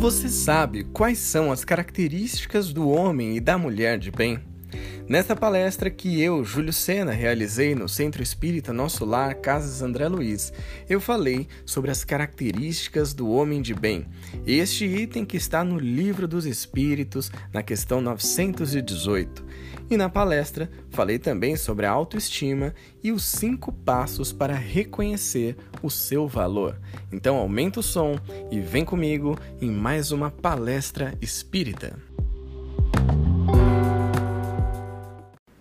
Você sabe quais são as características do homem e da mulher de bem? Nesta palestra que eu, Júlio Sena, realizei no Centro Espírita Nosso Lar, Casas André Luiz, eu falei sobre as características do homem de bem. Este item que está no Livro dos Espíritos, na questão 918. E na palestra, falei também sobre a autoestima e os cinco passos para reconhecer o seu valor. Então aumenta o som e vem comigo em mais uma palestra espírita.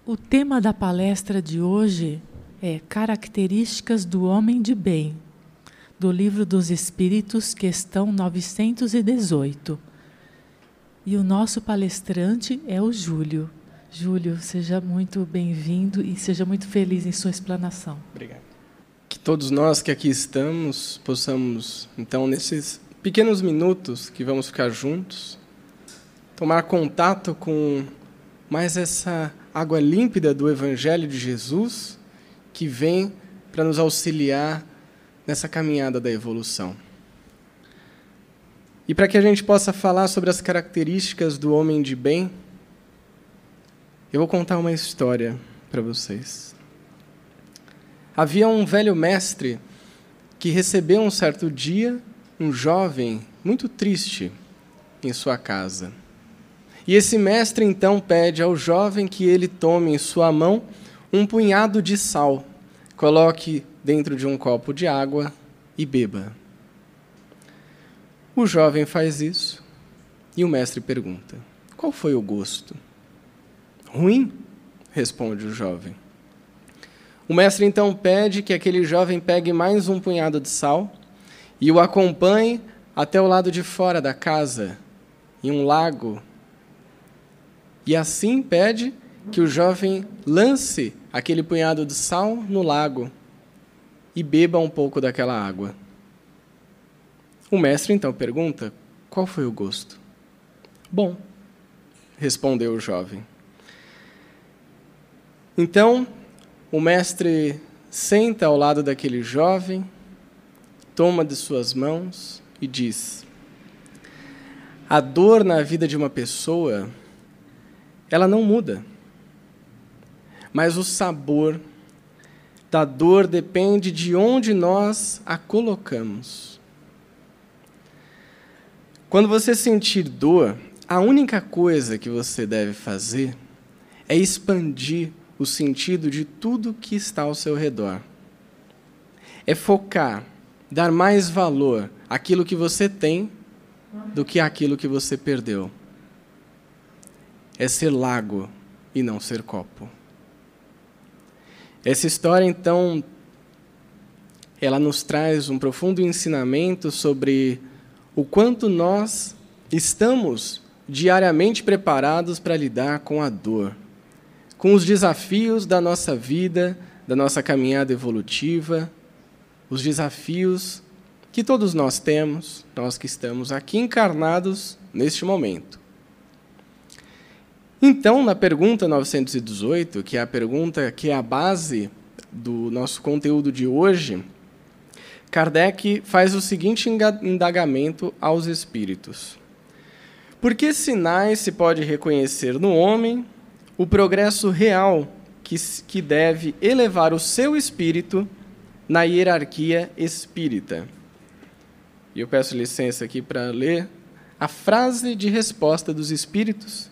O tema da palestra de hoje é Características do Homem de Bem, do Livro dos Espíritos, questão 918. E o nosso palestrante é o Júlio. Júlio, seja muito bem-vindo e seja muito feliz em sua explanação. Obrigado. Que todos nós que aqui estamos possamos, então, nesses pequenos minutos que vamos ficar juntos, tomar contato com mais essa água límpida do Evangelho de Jesus que vem para nos auxiliar nessa caminhada da evolução. E para que a gente possa falar sobre as características do homem de bem, eu vou contar uma história para vocês. Havia um velho mestre que recebeu um certo dia um jovem muito triste em sua casa. E esse mestre então pede ao jovem que ele tome em sua mão um punhado de sal, coloque dentro de um copo de água e beba. O jovem faz isso e o mestre pergunta: Qual foi o gosto? Ruim, responde o jovem. O mestre então pede que aquele jovem pegue mais um punhado de sal e o acompanhe até o lado de fora da casa, em um lago. E assim pede que o jovem lance aquele punhado de sal no lago e beba um pouco daquela água. O mestre então pergunta: qual foi o gosto? Bom, respondeu o jovem. Então, o mestre senta ao lado daquele jovem, toma de suas mãos e diz: A dor na vida de uma pessoa, ela não muda. Mas o sabor da dor depende de onde nós a colocamos. Quando você sentir dor, a única coisa que você deve fazer é expandir o sentido de tudo que está ao seu redor. É focar, dar mais valor àquilo que você tem do que àquilo que você perdeu. É ser lago e não ser copo. Essa história, então, ela nos traz um profundo ensinamento sobre o quanto nós estamos diariamente preparados para lidar com a dor com os desafios da nossa vida, da nossa caminhada evolutiva, os desafios que todos nós temos, nós que estamos aqui encarnados neste momento. Então, na pergunta 918, que é a pergunta que é a base do nosso conteúdo de hoje, Kardec faz o seguinte indagamento aos espíritos: Por que sinais se pode reconhecer no homem o progresso real que, que deve elevar o seu espírito na hierarquia espírita. E eu peço licença aqui para ler a frase de resposta dos espíritos,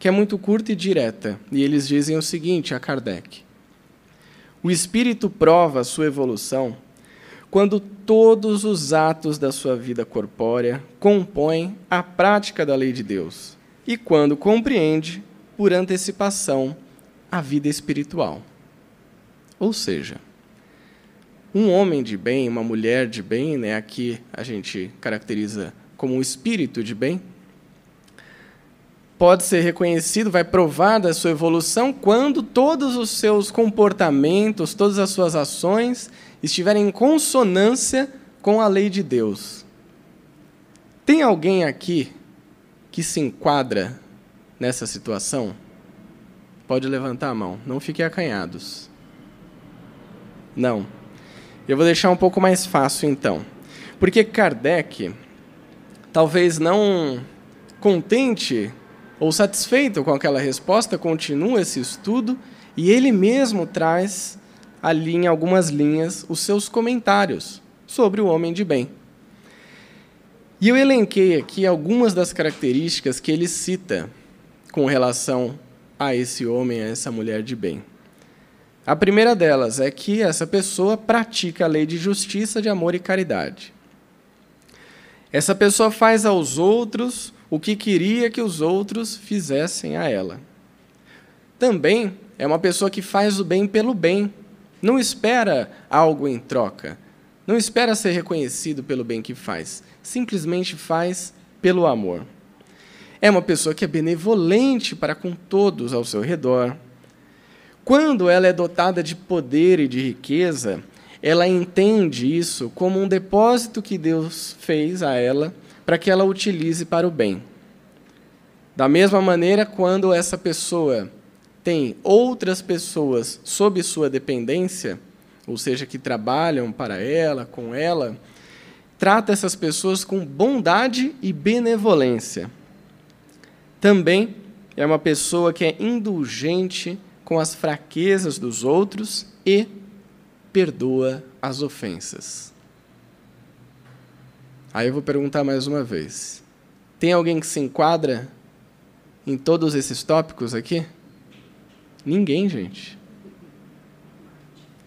que é muito curta e direta. E eles dizem o seguinte a Kardec: O espírito prova a sua evolução quando todos os atos da sua vida corpórea compõem a prática da lei de Deus e quando compreende por antecipação a vida espiritual. Ou seja, um homem de bem, uma mulher de bem, né, aqui a gente caracteriza como um espírito de bem, pode ser reconhecido, vai provar da sua evolução quando todos os seus comportamentos, todas as suas ações estiverem em consonância com a lei de Deus. Tem alguém aqui que se enquadra nessa situação? Pode levantar a mão, não fiquem acanhados. Não. Eu vou deixar um pouco mais fácil então. Porque Kardec talvez não contente ou satisfeito com aquela resposta, continua esse estudo e ele mesmo traz ali em algumas linhas os seus comentários sobre o homem de bem. E eu elenquei aqui algumas das características que ele cita com relação a esse homem, a essa mulher de bem. A primeira delas é que essa pessoa pratica a lei de justiça, de amor e caridade. Essa pessoa faz aos outros o que queria que os outros fizessem a ela. Também é uma pessoa que faz o bem pelo bem, não espera algo em troca, não espera ser reconhecido pelo bem que faz simplesmente faz pelo amor. É uma pessoa que é benevolente para com todos ao seu redor. Quando ela é dotada de poder e de riqueza, ela entende isso como um depósito que Deus fez a ela para que ela utilize para o bem. Da mesma maneira, quando essa pessoa tem outras pessoas sob sua dependência, ou seja, que trabalham para ela, com ela, trata essas pessoas com bondade e benevolência. Também é uma pessoa que é indulgente com as fraquezas dos outros e perdoa as ofensas. Aí eu vou perguntar mais uma vez: tem alguém que se enquadra em todos esses tópicos aqui? Ninguém, gente.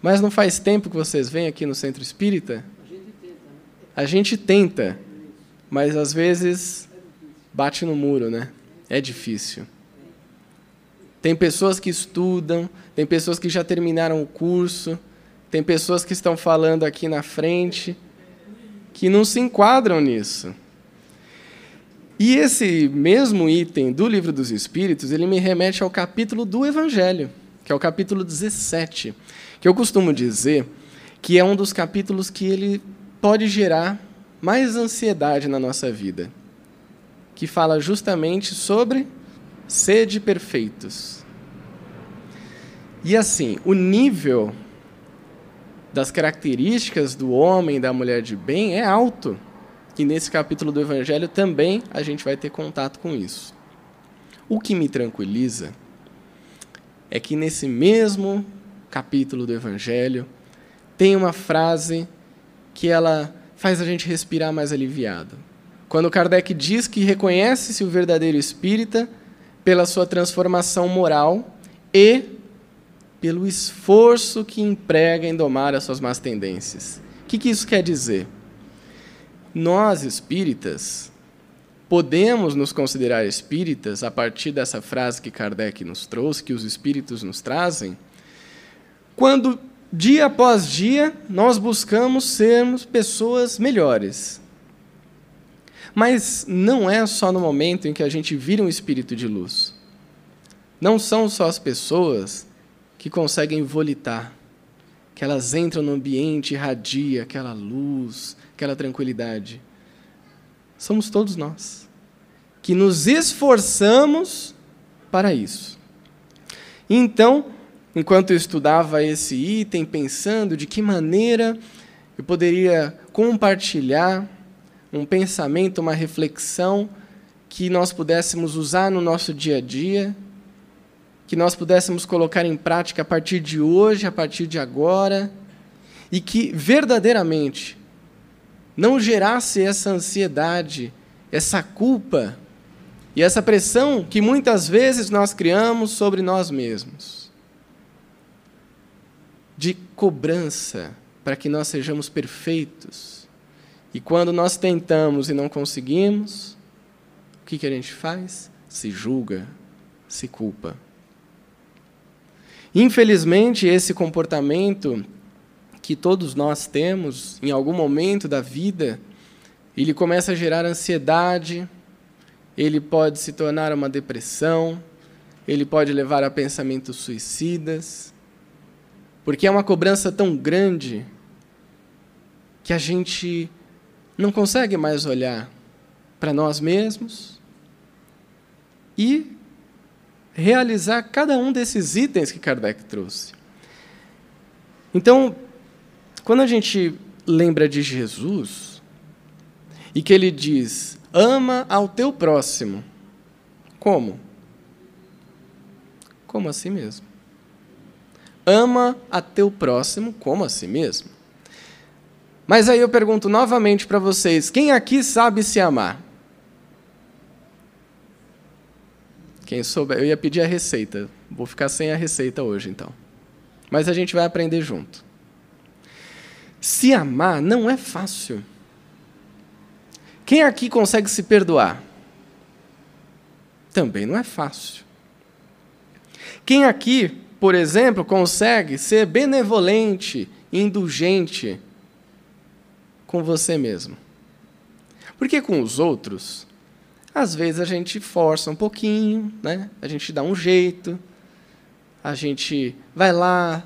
Mas não faz tempo que vocês vêm aqui no centro espírita? A gente tenta, mas às vezes bate no muro, né? É difícil. Tem pessoas que estudam, tem pessoas que já terminaram o curso, tem pessoas que estão falando aqui na frente que não se enquadram nisso. E esse mesmo item do Livro dos Espíritos, ele me remete ao capítulo do Evangelho, que é o capítulo 17, que eu costumo dizer que é um dos capítulos que ele pode gerar mais ansiedade na nossa vida, que fala justamente sobre sede perfeitos. E assim, o nível das características do homem e da mulher de bem é alto. E nesse capítulo do Evangelho também a gente vai ter contato com isso. O que me tranquiliza é que nesse mesmo capítulo do Evangelho tem uma frase que ela faz a gente respirar mais aliviado. Quando Kardec diz que reconhece-se o verdadeiro espírita pela sua transformação moral e pelo esforço que emprega em domar as suas más tendências. O que, que isso quer dizer? Nós, espíritas, podemos nos considerar espíritas a partir dessa frase que Kardec nos trouxe, que os espíritos nos trazem, quando dia após dia, nós buscamos sermos pessoas melhores. Mas não é só no momento em que a gente vira um espírito de luz. Não são só as pessoas que conseguem volitar, que elas entram no ambiente e irradia aquela luz, aquela tranquilidade. Somos todos nós, que nos esforçamos para isso. Então, enquanto eu estudava esse item, pensando de que maneira eu poderia compartilhar um pensamento, uma reflexão que nós pudéssemos usar no nosso dia a dia, que nós pudéssemos colocar em prática a partir de hoje, a partir de agora, e que verdadeiramente não gerasse essa ansiedade, essa culpa e essa pressão que muitas vezes nós criamos sobre nós mesmos de cobrança para que nós sejamos perfeitos. E quando nós tentamos e não conseguimos, o que, que a gente faz? Se julga, se culpa. Infelizmente, esse comportamento que todos nós temos em algum momento da vida, ele começa a gerar ansiedade, ele pode se tornar uma depressão, ele pode levar a pensamentos suicidas, porque é uma cobrança tão grande que a gente não consegue mais olhar para nós mesmos e realizar cada um desses itens que Kardec trouxe. Então, quando a gente lembra de Jesus e que ele diz: ama ao teu próximo. Como? Como a si mesmo. Ama a teu próximo como a si mesmo. Mas aí eu pergunto novamente para vocês: quem aqui sabe se amar? Quem souber, eu ia pedir a receita. Vou ficar sem a receita hoje, então. Mas a gente vai aprender junto. Se amar não é fácil. Quem aqui consegue se perdoar? Também não é fácil. Quem aqui, por exemplo, consegue ser benevolente, indulgente com você mesmo? Porque com os outros, às vezes a gente força um pouquinho, né? a gente dá um jeito, a gente vai lá,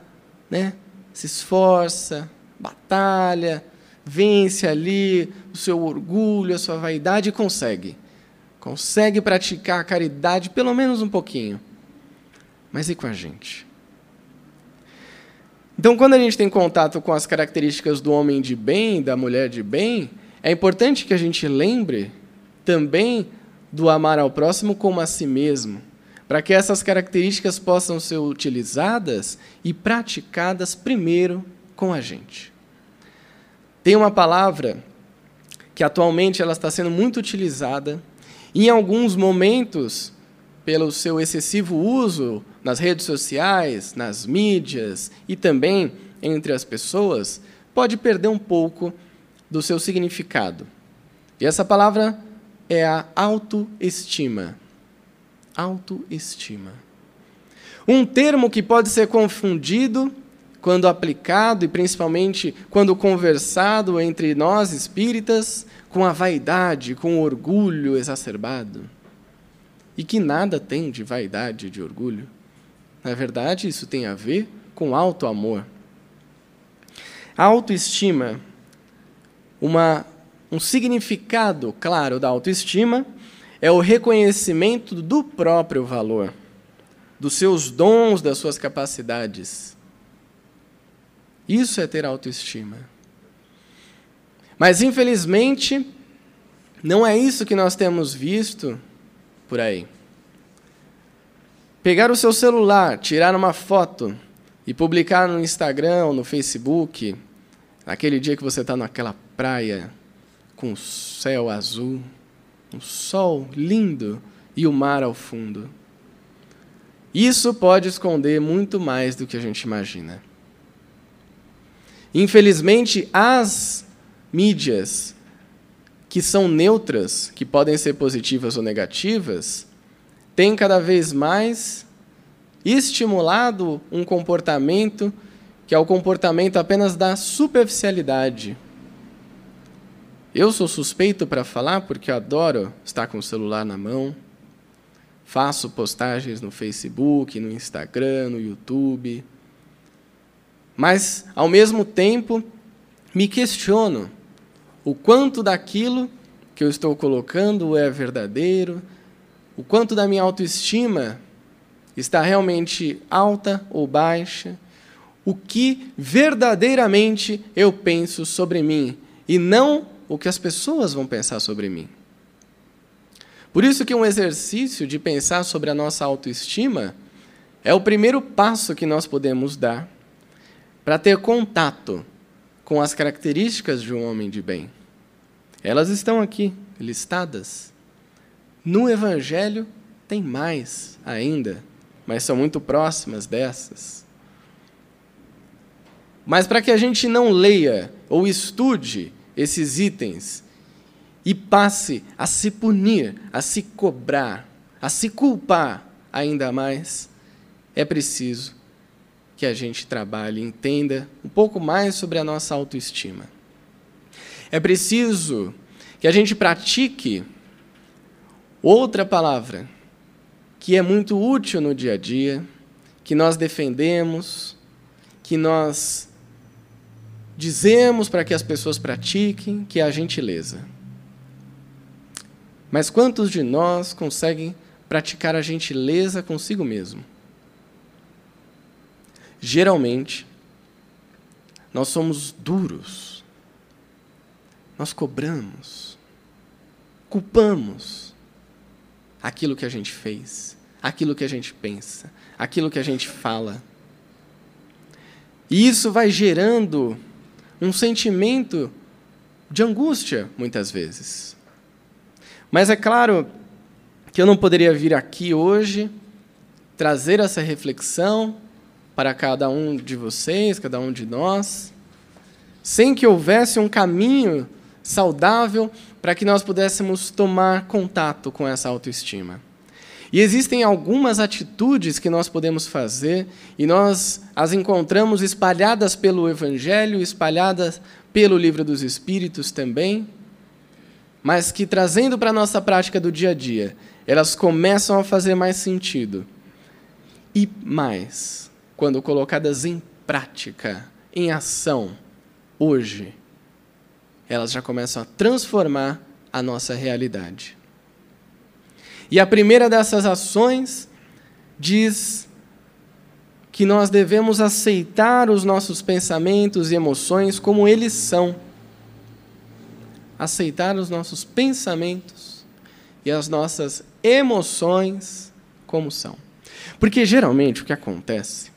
né? se esforça, batalha, vence ali o seu orgulho, a sua vaidade e consegue. Consegue praticar a caridade pelo menos um pouquinho. Mas e com a gente? Então, quando a gente tem contato com as características do homem de bem, da mulher de bem, é importante que a gente lembre também do amar ao próximo como a si mesmo, para que essas características possam ser utilizadas e praticadas primeiro com a gente. Tem uma palavra que atualmente ela está sendo muito utilizada, em alguns momentos, pelo seu excessivo uso nas redes sociais, nas mídias e também entre as pessoas, pode perder um pouco do seu significado. E essa palavra é a autoestima. Autoestima. Um termo que pode ser confundido quando aplicado e principalmente quando conversado entre nós espíritas com a vaidade, com o orgulho exacerbado. E que nada tem de vaidade e de orgulho. Na verdade, isso tem a ver com alto amor. A autoestima, uma um significado claro da autoestima é o reconhecimento do próprio valor, dos seus dons, das suas capacidades. Isso é ter autoestima. Mas, infelizmente, não é isso que nós temos visto por aí. Pegar o seu celular, tirar uma foto e publicar no Instagram ou no Facebook, naquele dia que você está naquela praia com o céu azul, um sol lindo e o mar ao fundo. Isso pode esconder muito mais do que a gente imagina. Infelizmente, as mídias que são neutras, que podem ser positivas ou negativas, têm cada vez mais estimulado um comportamento que é o comportamento apenas da superficialidade eu sou suspeito para falar porque eu adoro estar com o celular na mão. Faço postagens no Facebook, no Instagram, no YouTube. Mas, ao mesmo tempo, me questiono o quanto daquilo que eu estou colocando é verdadeiro, o quanto da minha autoestima está realmente alta ou baixa, o que verdadeiramente eu penso sobre mim e não o que as pessoas vão pensar sobre mim. Por isso que um exercício de pensar sobre a nossa autoestima é o primeiro passo que nós podemos dar para ter contato com as características de um homem de bem. Elas estão aqui listadas. No Evangelho tem mais ainda, mas são muito próximas dessas. Mas para que a gente não leia ou estude esses itens e passe a se punir, a se cobrar, a se culpar ainda mais, é preciso que a gente trabalhe entenda um pouco mais sobre a nossa autoestima. É preciso que a gente pratique outra palavra que é muito útil no dia a dia, que nós defendemos, que nós dizemos para que as pessoas pratiquem, que é a gentileza. Mas quantos de nós conseguem praticar a gentileza consigo mesmo? Geralmente, nós somos duros, nós cobramos, culpamos aquilo que a gente fez, aquilo que a gente pensa, aquilo que a gente fala. E isso vai gerando um sentimento de angústia, muitas vezes. Mas é claro que eu não poderia vir aqui hoje trazer essa reflexão para cada um de vocês, cada um de nós, sem que houvesse um caminho saudável para que nós pudéssemos tomar contato com essa autoestima. E existem algumas atitudes que nós podemos fazer, e nós as encontramos espalhadas pelo Evangelho, espalhadas pelo Livro dos Espíritos também, mas que trazendo para a nossa prática do dia a dia, elas começam a fazer mais sentido. E mais, quando colocadas em prática, em ação, hoje, elas já começam a transformar a nossa realidade. E a primeira dessas ações diz que nós devemos aceitar os nossos pensamentos e emoções como eles são. Aceitar os nossos pensamentos e as nossas emoções como são. Porque geralmente o que acontece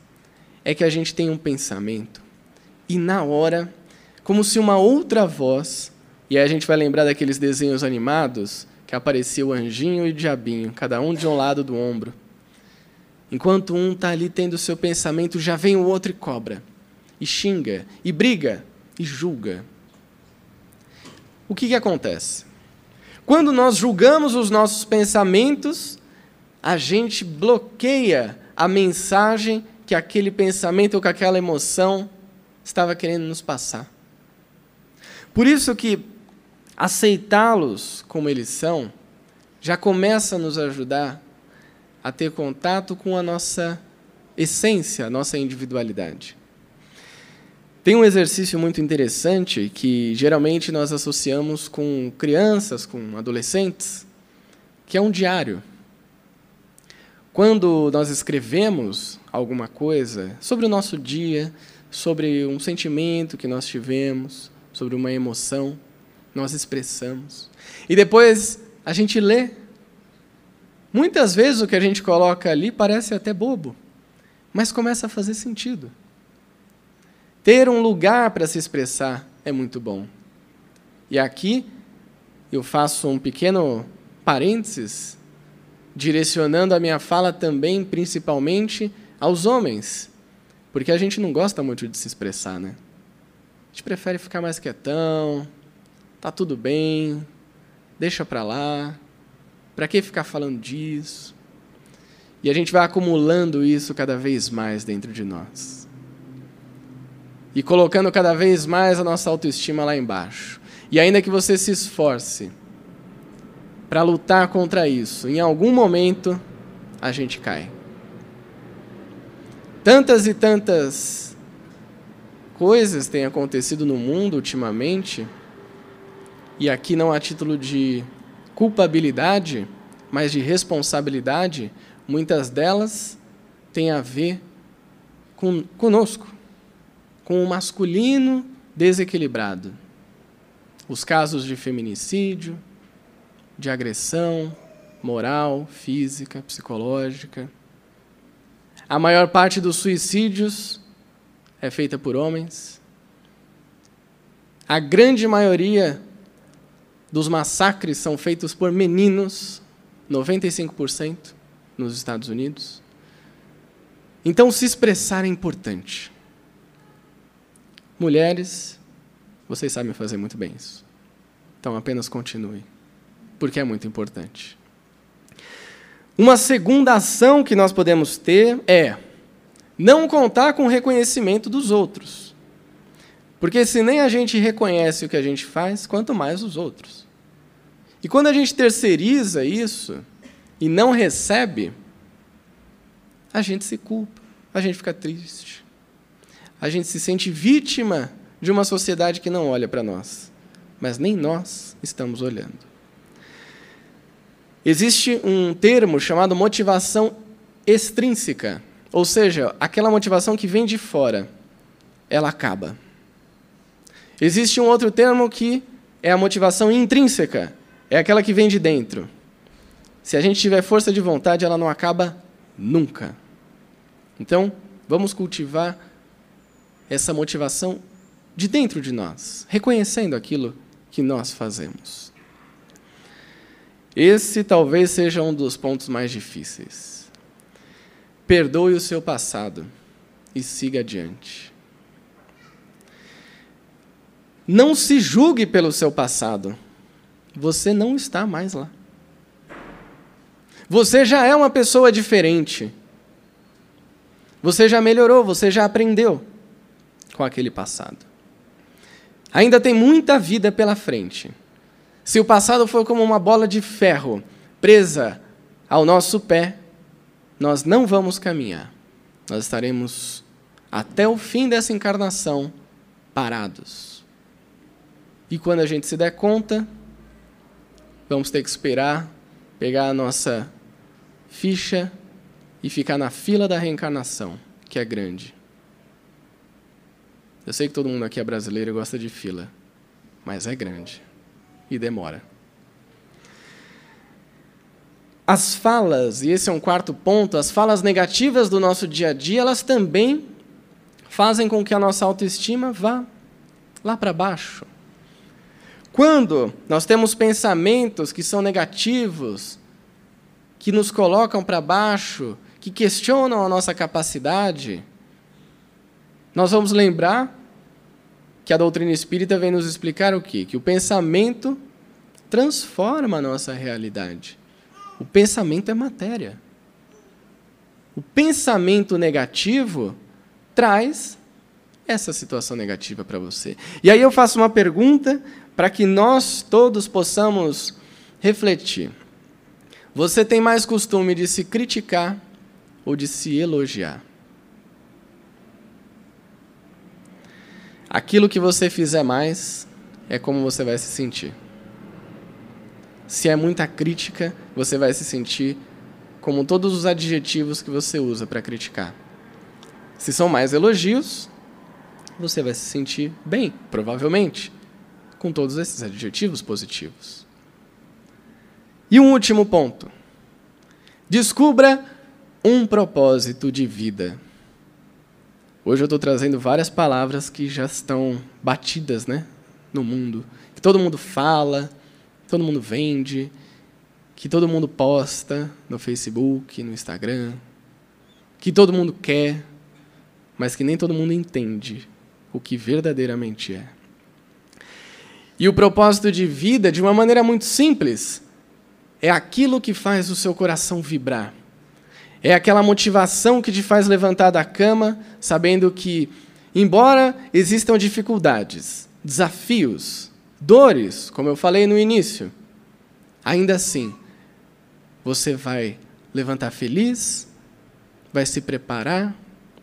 é que a gente tem um pensamento e na hora, como se uma outra voz, e aí a gente vai lembrar daqueles desenhos animados que aparecia o anjinho e o diabinho, cada um de um lado do ombro. Enquanto um está ali tendo seu pensamento, já vem o outro e cobra, e xinga, e briga, e julga. O que, que acontece? Quando nós julgamos os nossos pensamentos, a gente bloqueia a mensagem que aquele pensamento ou que aquela emoção estava querendo nos passar. Por isso que aceitá-los como eles são, já começa a nos ajudar a ter contato com a nossa essência, a nossa individualidade. Tem um exercício muito interessante que geralmente nós associamos com crianças, com adolescentes, que é um diário. Quando nós escrevemos alguma coisa sobre o nosso dia, sobre um sentimento que nós tivemos, sobre uma emoção, nós expressamos. E depois a gente lê. Muitas vezes o que a gente coloca ali parece até bobo, mas começa a fazer sentido. Ter um lugar para se expressar é muito bom. E aqui eu faço um pequeno parênteses, direcionando a minha fala também, principalmente, aos homens, porque a gente não gosta muito de se expressar, né? A gente prefere ficar mais quietão, tá tudo bem, deixa para lá, para que ficar falando disso? E a gente vai acumulando isso cada vez mais dentro de nós. E colocando cada vez mais a nossa autoestima lá embaixo. E ainda que você se esforce para lutar contra isso, em algum momento a gente cai. Tantas e tantas coisas têm acontecido no mundo ultimamente e aqui não a título de culpabilidade, mas de responsabilidade, muitas delas têm a ver com, conosco, com o masculino desequilibrado. Os casos de feminicídio, de agressão moral, física, psicológica. A maior parte dos suicídios é feita por homens. A grande maioria dos massacres são feitos por meninos, 95% nos Estados Unidos. Então, se expressar é importante. Mulheres, vocês sabem fazer muito bem isso. Então, apenas continue, porque é muito importante. Uma segunda ação que nós podemos ter é não contar com o reconhecimento dos outros. Porque se nem a gente reconhece o que a gente faz, quanto mais os outros. E quando a gente terceiriza isso e não recebe, a gente se culpa, a gente fica triste. A gente se sente vítima de uma sociedade que não olha para nós, mas nem nós estamos olhando. Existe um termo chamado motivação extrínseca, ou seja, aquela motivação que vem de fora, ela acaba. Existe um outro termo que é a motivação intrínseca, é aquela que vem de dentro. Se a gente tiver força de vontade, ela não acaba nunca. Então, vamos cultivar essa motivação de dentro de nós, reconhecendo aquilo que nós fazemos. Esse talvez seja um dos pontos mais difíceis. Perdoe o seu passado e siga adiante. Não se julgue pelo seu passado. Você não está mais lá. Você já é uma pessoa diferente. Você já melhorou, você já aprendeu com aquele passado. Ainda tem muita vida pela frente. Se o passado for como uma bola de ferro presa ao nosso pé, nós não vamos caminhar. Nós estaremos até o fim dessa encarnação parados. E quando a gente se der conta, vamos ter que esperar pegar a nossa ficha e ficar na fila da reencarnação, que é grande. Eu sei que todo mundo aqui é brasileiro e gosta de fila, mas é grande e demora. As falas, e esse é um quarto ponto, as falas negativas do nosso dia a dia, elas também fazem com que a nossa autoestima vá lá para baixo. Quando nós temos pensamentos que são negativos, que nos colocam para baixo, que questionam a nossa capacidade, nós vamos lembrar que a doutrina espírita vem nos explicar o quê? Que o pensamento transforma a nossa realidade. O pensamento é matéria. O pensamento negativo traz essa situação negativa para você. E aí eu faço uma pergunta para que nós todos possamos refletir. Você tem mais costume de se criticar ou de se elogiar? Aquilo que você fizer mais é como você vai se sentir. Se é muita crítica, você vai se sentir como todos os adjetivos que você usa para criticar. Se são mais elogios, você vai se sentir bem, provavelmente, com todos esses adjetivos positivos. E um último ponto. Descubra um propósito de vida. Hoje eu estou trazendo várias palavras que já estão batidas né, no mundo. Que todo mundo fala, todo mundo vende, que todo mundo posta no Facebook, no Instagram, que todo mundo quer, mas que nem todo mundo entende o que verdadeiramente é. E o propósito de vida, de uma maneira muito simples, é aquilo que faz o seu coração vibrar. É aquela motivação que te faz levantar da cama, sabendo que, embora existam dificuldades, desafios, dores, como eu falei no início, ainda assim, você vai levantar feliz, vai se preparar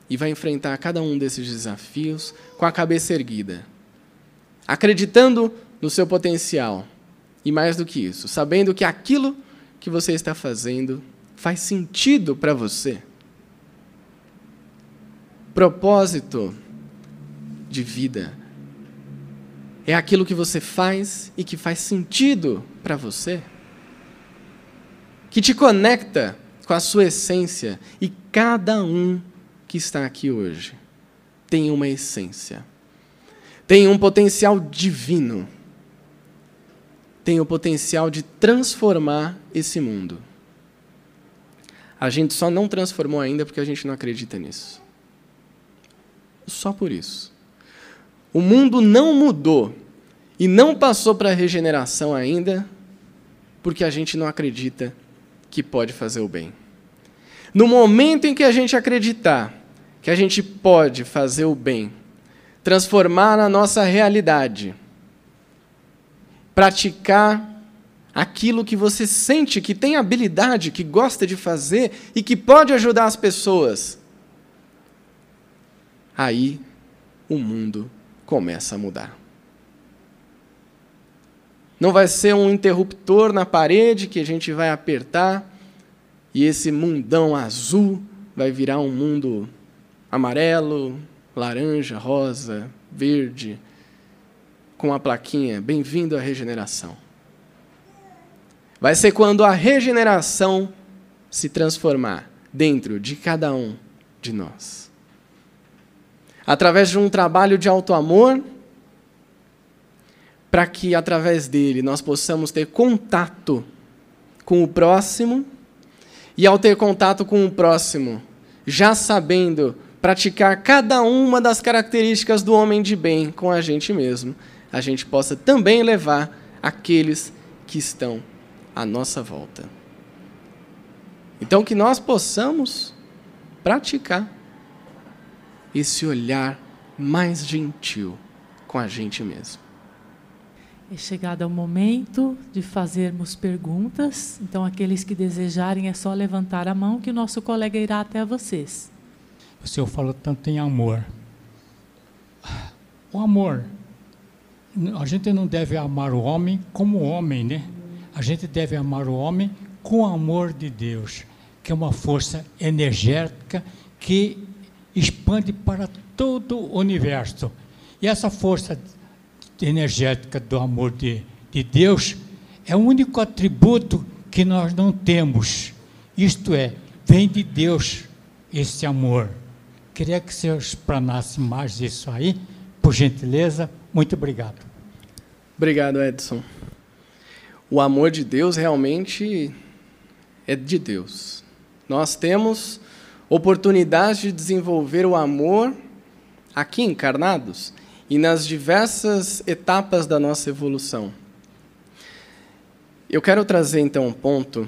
e vai enfrentar cada um desses desafios com a cabeça erguida, acreditando no seu potencial e mais do que isso, sabendo que aquilo que você está fazendo faz sentido para você. Propósito de vida é aquilo que você faz e que faz sentido para você, que te conecta com a sua essência. E cada um que está aqui hoje tem uma essência, tem um potencial divino tem o potencial de transformar esse mundo. A gente só não transformou ainda porque a gente não acredita nisso. Só por isso. O mundo não mudou e não passou para a regeneração ainda porque a gente não acredita que pode fazer o bem. No momento em que a gente acreditar que a gente pode fazer o bem, transformar a nossa realidade, praticar aquilo que você sente que tem habilidade, que gosta de fazer e que pode ajudar as pessoas. Aí o mundo começa a mudar. Não vai ser um interruptor na parede que a gente vai apertar e esse mundão azul vai virar um mundo amarelo, laranja, rosa, verde, com a plaquinha Bem-vindo à regeneração. Vai ser quando a regeneração se transformar dentro de cada um de nós. Através de um trabalho de auto-amor, para que através dele nós possamos ter contato com o próximo, e ao ter contato com o próximo, já sabendo praticar cada uma das características do homem de bem com a gente mesmo, a gente possa também levar aqueles que estão à nossa volta. Então, que nós possamos praticar esse olhar mais gentil com a gente mesmo. É chegado o momento de fazermos perguntas. Então, aqueles que desejarem é só levantar a mão que o nosso colega irá até vocês. O senhor falou tanto em amor. O amor. A gente não deve amar o homem como homem, né? A gente deve amar o homem com o amor de Deus, que é uma força energética que expande para todo o universo. E essa força energética do amor de, de Deus é o único atributo que nós não temos. Isto é, vem de Deus esse amor. Queria que o senhor explanasse mais isso aí, por gentileza. Muito obrigado. Obrigado, Edson. O amor de Deus realmente é de Deus. Nós temos oportunidade de desenvolver o amor aqui encarnados e nas diversas etapas da nossa evolução. Eu quero trazer então um ponto,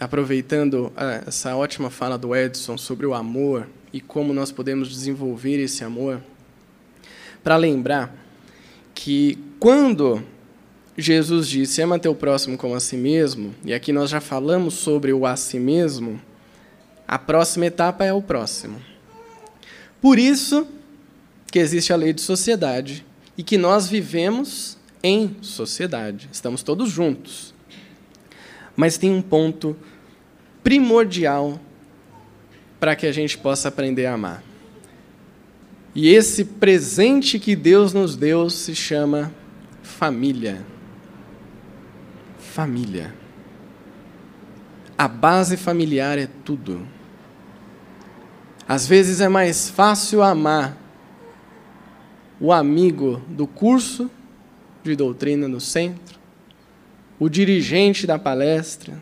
aproveitando ah, essa ótima fala do Edson sobre o amor e como nós podemos desenvolver esse amor, para lembrar que quando Jesus disse: ama teu próximo como a si mesmo, e aqui nós já falamos sobre o a si mesmo, a próxima etapa é o próximo. Por isso, que existe a lei de sociedade e que nós vivemos em sociedade, estamos todos juntos. Mas tem um ponto primordial para que a gente possa aprender a amar. E esse presente que Deus nos deu se chama família. Família. A base familiar é tudo. Às vezes é mais fácil amar o amigo do curso de doutrina no centro, o dirigente da palestra,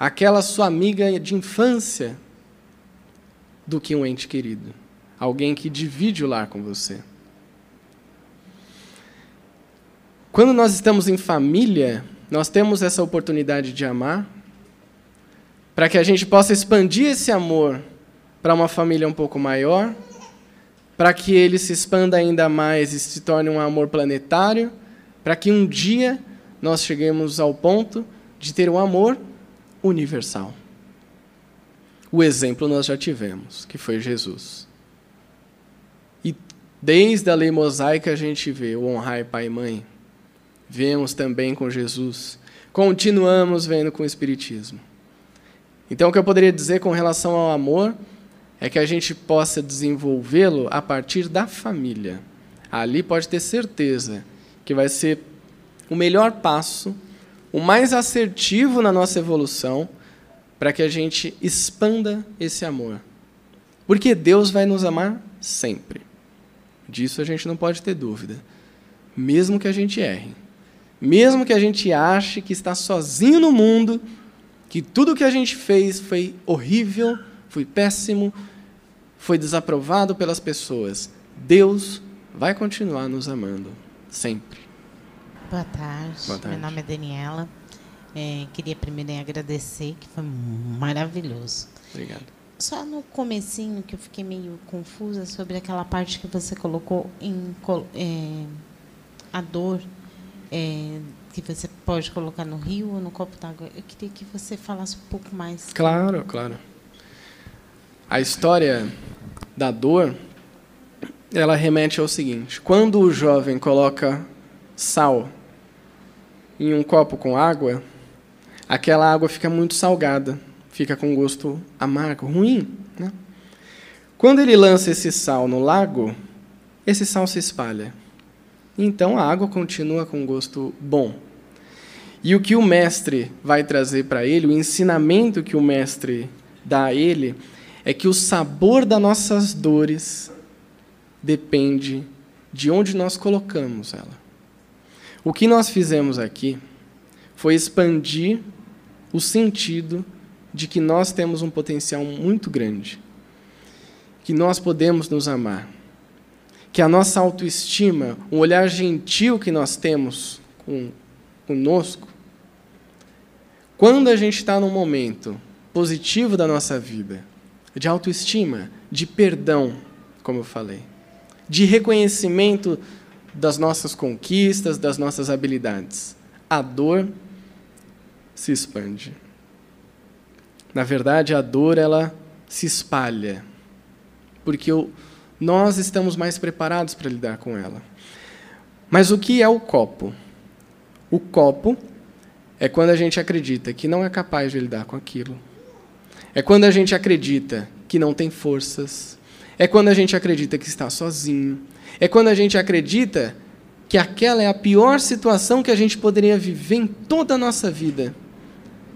aquela sua amiga de infância, do que um ente querido, alguém que divide o lar com você. Quando nós estamos em família, nós temos essa oportunidade de amar, para que a gente possa expandir esse amor para uma família um pouco maior para que ele se expanda ainda mais e se torne um amor planetário, para que um dia nós cheguemos ao ponto de ter um amor universal. O exemplo nós já tivemos, que foi Jesus. E desde a lei mosaica a gente vê o honrar pai e mãe. Vemos também com Jesus. Continuamos vendo com o Espiritismo. Então, o que eu poderia dizer com relação ao amor é que a gente possa desenvolvê-lo a partir da família. Ali pode ter certeza que vai ser o melhor passo, o mais assertivo na nossa evolução, para que a gente expanda esse amor. Porque Deus vai nos amar sempre. Disso a gente não pode ter dúvida. Mesmo que a gente erre. Mesmo que a gente ache que está sozinho no mundo, que tudo que a gente fez foi horrível, foi péssimo, foi desaprovado pelas pessoas, Deus vai continuar nos amando sempre. Boa tarde. Boa tarde. Meu nome é Daniela. É, queria primeiro agradecer, que foi maravilhoso. Obrigado. Só no comecinho que eu fiquei meio confusa sobre aquela parte que você colocou em é, a dor é, que você pode colocar no rio ou no copo d'água. Eu queria que você falasse um pouco mais. Claro, claro. A história da dor, ela remete ao seguinte: quando o jovem coloca sal em um copo com água, aquela água fica muito salgada, fica com gosto amargo, ruim. Né? Quando ele lança esse sal no lago, esse sal se espalha. Então a água continua com gosto bom. E o que o mestre vai trazer para ele, o ensinamento que o mestre dá a ele, é que o sabor das nossas dores depende de onde nós colocamos ela. O que nós fizemos aqui foi expandir o sentido de que nós temos um potencial muito grande, que nós podemos nos amar, que a nossa autoestima, o olhar gentil que nós temos com, conosco, quando a gente está num momento positivo da nossa vida, de autoestima, de perdão, como eu falei, de reconhecimento das nossas conquistas, das nossas habilidades, a dor se expande. Na verdade, a dor ela se espalha, porque nós estamos mais preparados para lidar com ela. Mas o que é o copo? O copo é quando a gente acredita que não é capaz de lidar com aquilo. É quando a gente acredita que não tem forças. É quando a gente acredita que está sozinho. É quando a gente acredita que aquela é a pior situação que a gente poderia viver em toda a nossa vida.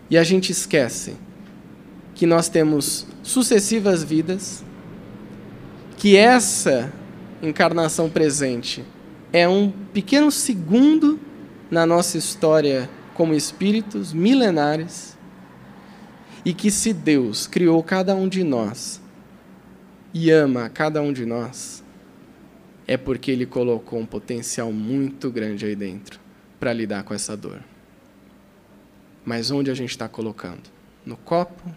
E a gente esquece que nós temos sucessivas vidas, que essa encarnação presente é um pequeno segundo na nossa história como espíritos milenares, e que se Deus criou cada um de nós e ama cada um de nós, é porque Ele colocou um potencial muito grande aí dentro para lidar com essa dor. Mas onde a gente está colocando? No copo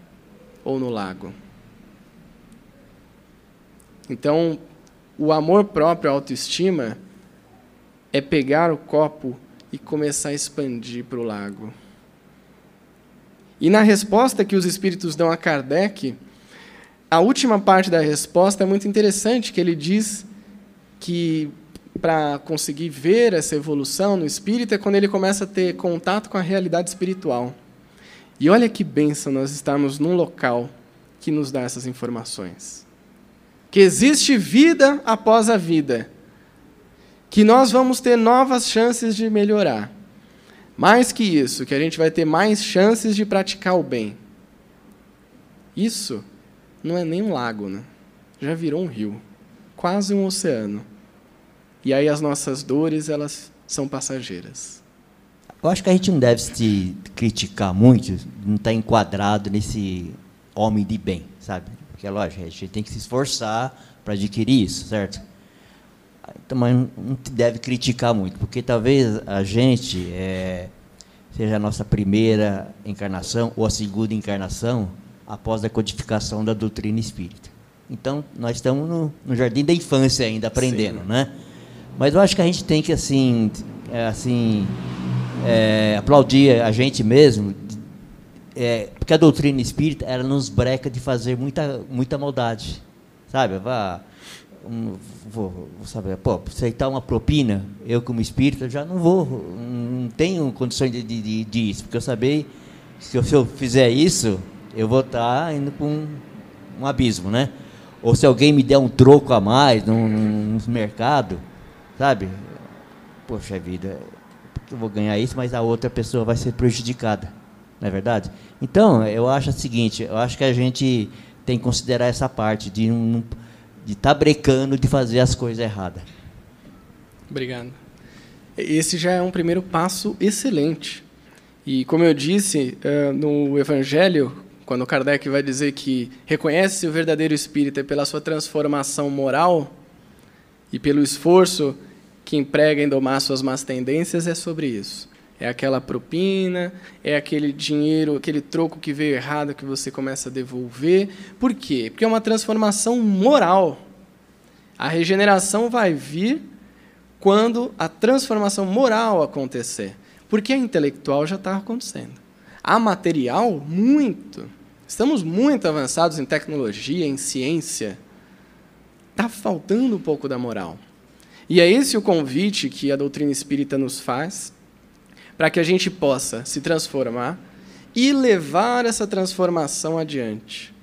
ou no lago? Então, o amor próprio, a autoestima, é pegar o copo e começar a expandir para o lago. E na resposta que os espíritos dão a Kardec, a última parte da resposta é muito interessante, que ele diz que para conseguir ver essa evolução no espírito é quando ele começa a ter contato com a realidade espiritual. E olha que benção nós estarmos num local que nos dá essas informações. Que existe vida após a vida. Que nós vamos ter novas chances de melhorar. Mais que isso, que a gente vai ter mais chances de praticar o bem. Isso não é nem um lago, né? Já virou um rio, quase um oceano. E aí as nossas dores, elas são passageiras. Eu acho que a gente não deve se criticar muito, não estar tá enquadrado nesse homem de bem, sabe? Porque, é lógico, a gente tem que se esforçar para adquirir isso, certo? Mas não deve criticar muito, porque talvez a gente é, seja a nossa primeira encarnação ou a segunda encarnação após a codificação da doutrina espírita. Então, nós estamos no, no jardim da infância ainda, aprendendo, Sim. né? Mas eu acho que a gente tem que, assim, é, assim é, aplaudir a gente mesmo, é, porque a doutrina espírita, ela nos breca de fazer muita, muita maldade, sabe? Vá, um, vou, vou saber, pô, aceitar uma propina, eu como espírita já não vou, não tenho condições de, de, de isso, porque eu sabia que se eu, se eu fizer isso, eu vou estar indo para um, um abismo, né? Ou se alguém me der um troco a mais no mercado, Sabe? Poxa vida, eu vou ganhar isso, mas a outra pessoa vai ser prejudicada. Não é verdade? Então, eu acho o seguinte, eu acho que a gente tem que considerar essa parte de um, de estar tá brecando de fazer as coisas erradas. Obrigado. Esse já é um primeiro passo excelente. E como eu disse uh, no Evangelho, quando Kardec vai dizer que reconhece o verdadeiro espírita pela sua transformação moral e pelo esforço que emprega em domar suas más tendências é sobre isso. É aquela propina, é aquele dinheiro, aquele troco que veio errado que você começa a devolver. Por quê? Porque é uma transformação moral. A regeneração vai vir quando a transformação moral acontecer. Porque a intelectual já está acontecendo. A material, muito. Estamos muito avançados em tecnologia, em ciência. Está faltando um pouco da moral. E é esse o convite que a doutrina espírita nos faz, para que a gente possa se transformar e levar essa transformação adiante.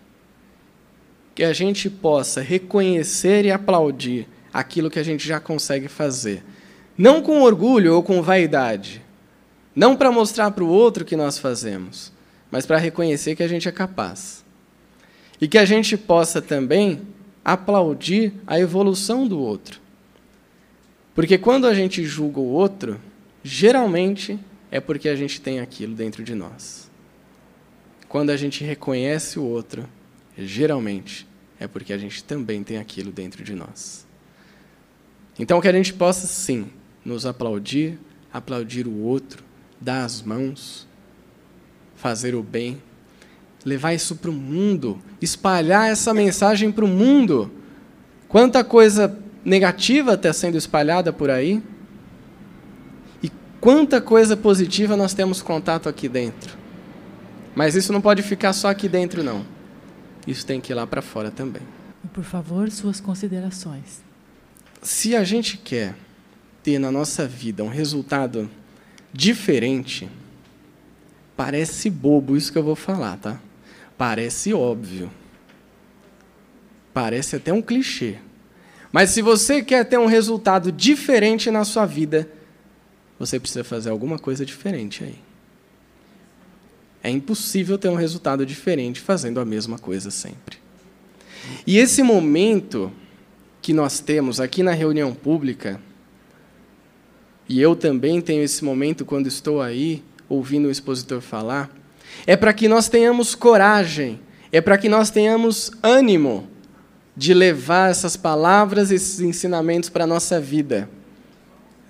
Que a gente possa reconhecer e aplaudir aquilo que a gente já consegue fazer. Não com orgulho ou com vaidade, Não para mostrar para o outro que nós fazemos, mas para reconhecer que a gente é capaz. E que a gente possa também aplaudir a evolução do outro. Porque quando a gente julga o outro, geralmente é porque a gente tem aquilo dentro de nós. Quando a gente reconhece o outro, geralmente é porque a gente também tem aquilo dentro de nós. Então, que a gente possa, sim, nos aplaudir, aplaudir o outro, dar as mãos, fazer o bem, levar isso para o mundo, espalhar essa mensagem para o mundo. Quanta coisa negativa está sendo espalhada por aí e quanta coisa positiva nós temos contato aqui dentro. Mas isso não pode ficar só aqui dentro, não. Isso tem que ir lá para fora também. E, por favor, suas considerações. Se a gente quer ter na nossa vida um resultado diferente, parece bobo isso que eu vou falar, tá? Parece óbvio. Parece até um clichê. Mas se você quer ter um resultado diferente na sua vida, você precisa fazer alguma coisa diferente aí. É impossível ter um resultado diferente fazendo a mesma coisa sempre. E esse momento que nós temos aqui na reunião pública, e eu também tenho esse momento quando estou aí ouvindo o expositor falar, é para que nós tenhamos coragem, é para que nós tenhamos ânimo de levar essas palavras, esses ensinamentos para a nossa vida.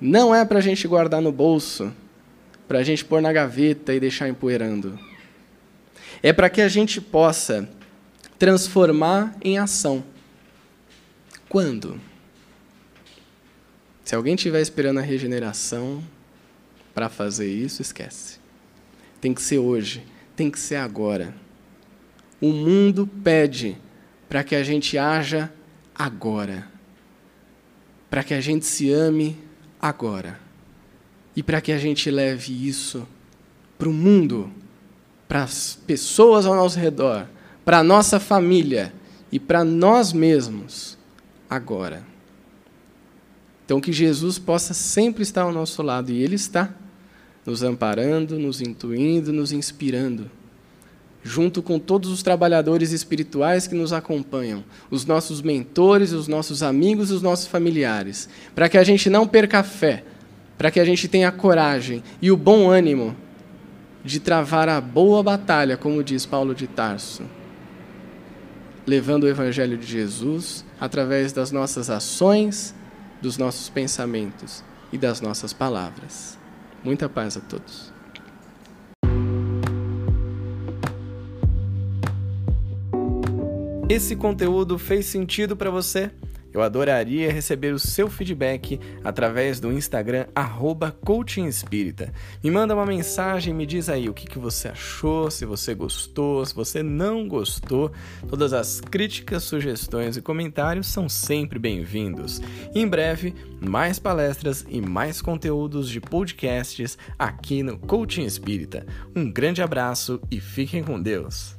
Não é para a gente guardar no bolso, para a gente pôr na gaveta e deixar empoeirando. É para que a gente possa transformar em ação. Quando? Se alguém estiver esperando a regeneração para fazer isso, esquece. Tem que ser hoje, tem que ser agora. O mundo pede para que a gente haja agora. Para que a gente se ame agora e para que a gente leve isso para o mundo, para as pessoas ao nosso redor, para a nossa família e para nós mesmos agora. Então, que Jesus possa sempre estar ao nosso lado, e Ele está, nos amparando, nos intuindo, nos inspirando, junto com todos os trabalhadores espirituais que nos acompanham, os nossos mentores, os nossos amigos, os nossos familiares, para que a gente não perca a fé para que a gente tenha coragem e o bom ânimo de travar a boa batalha, como diz Paulo de Tarso, levando o Evangelho de Jesus através das nossas ações, dos nossos pensamentos e das nossas palavras. Muita paz a todos. Esse conteúdo fez sentido para você? Eu adoraria receber o seu feedback através do Instagram @coachingespírita. Me manda uma mensagem, me diz aí o que, que você achou, se você gostou, se você não gostou. Todas as críticas, sugestões e comentários são sempre bem-vindos. Em breve, mais palestras e mais conteúdos de podcasts aqui no Coaching Espírita. Um grande abraço e fiquem com Deus.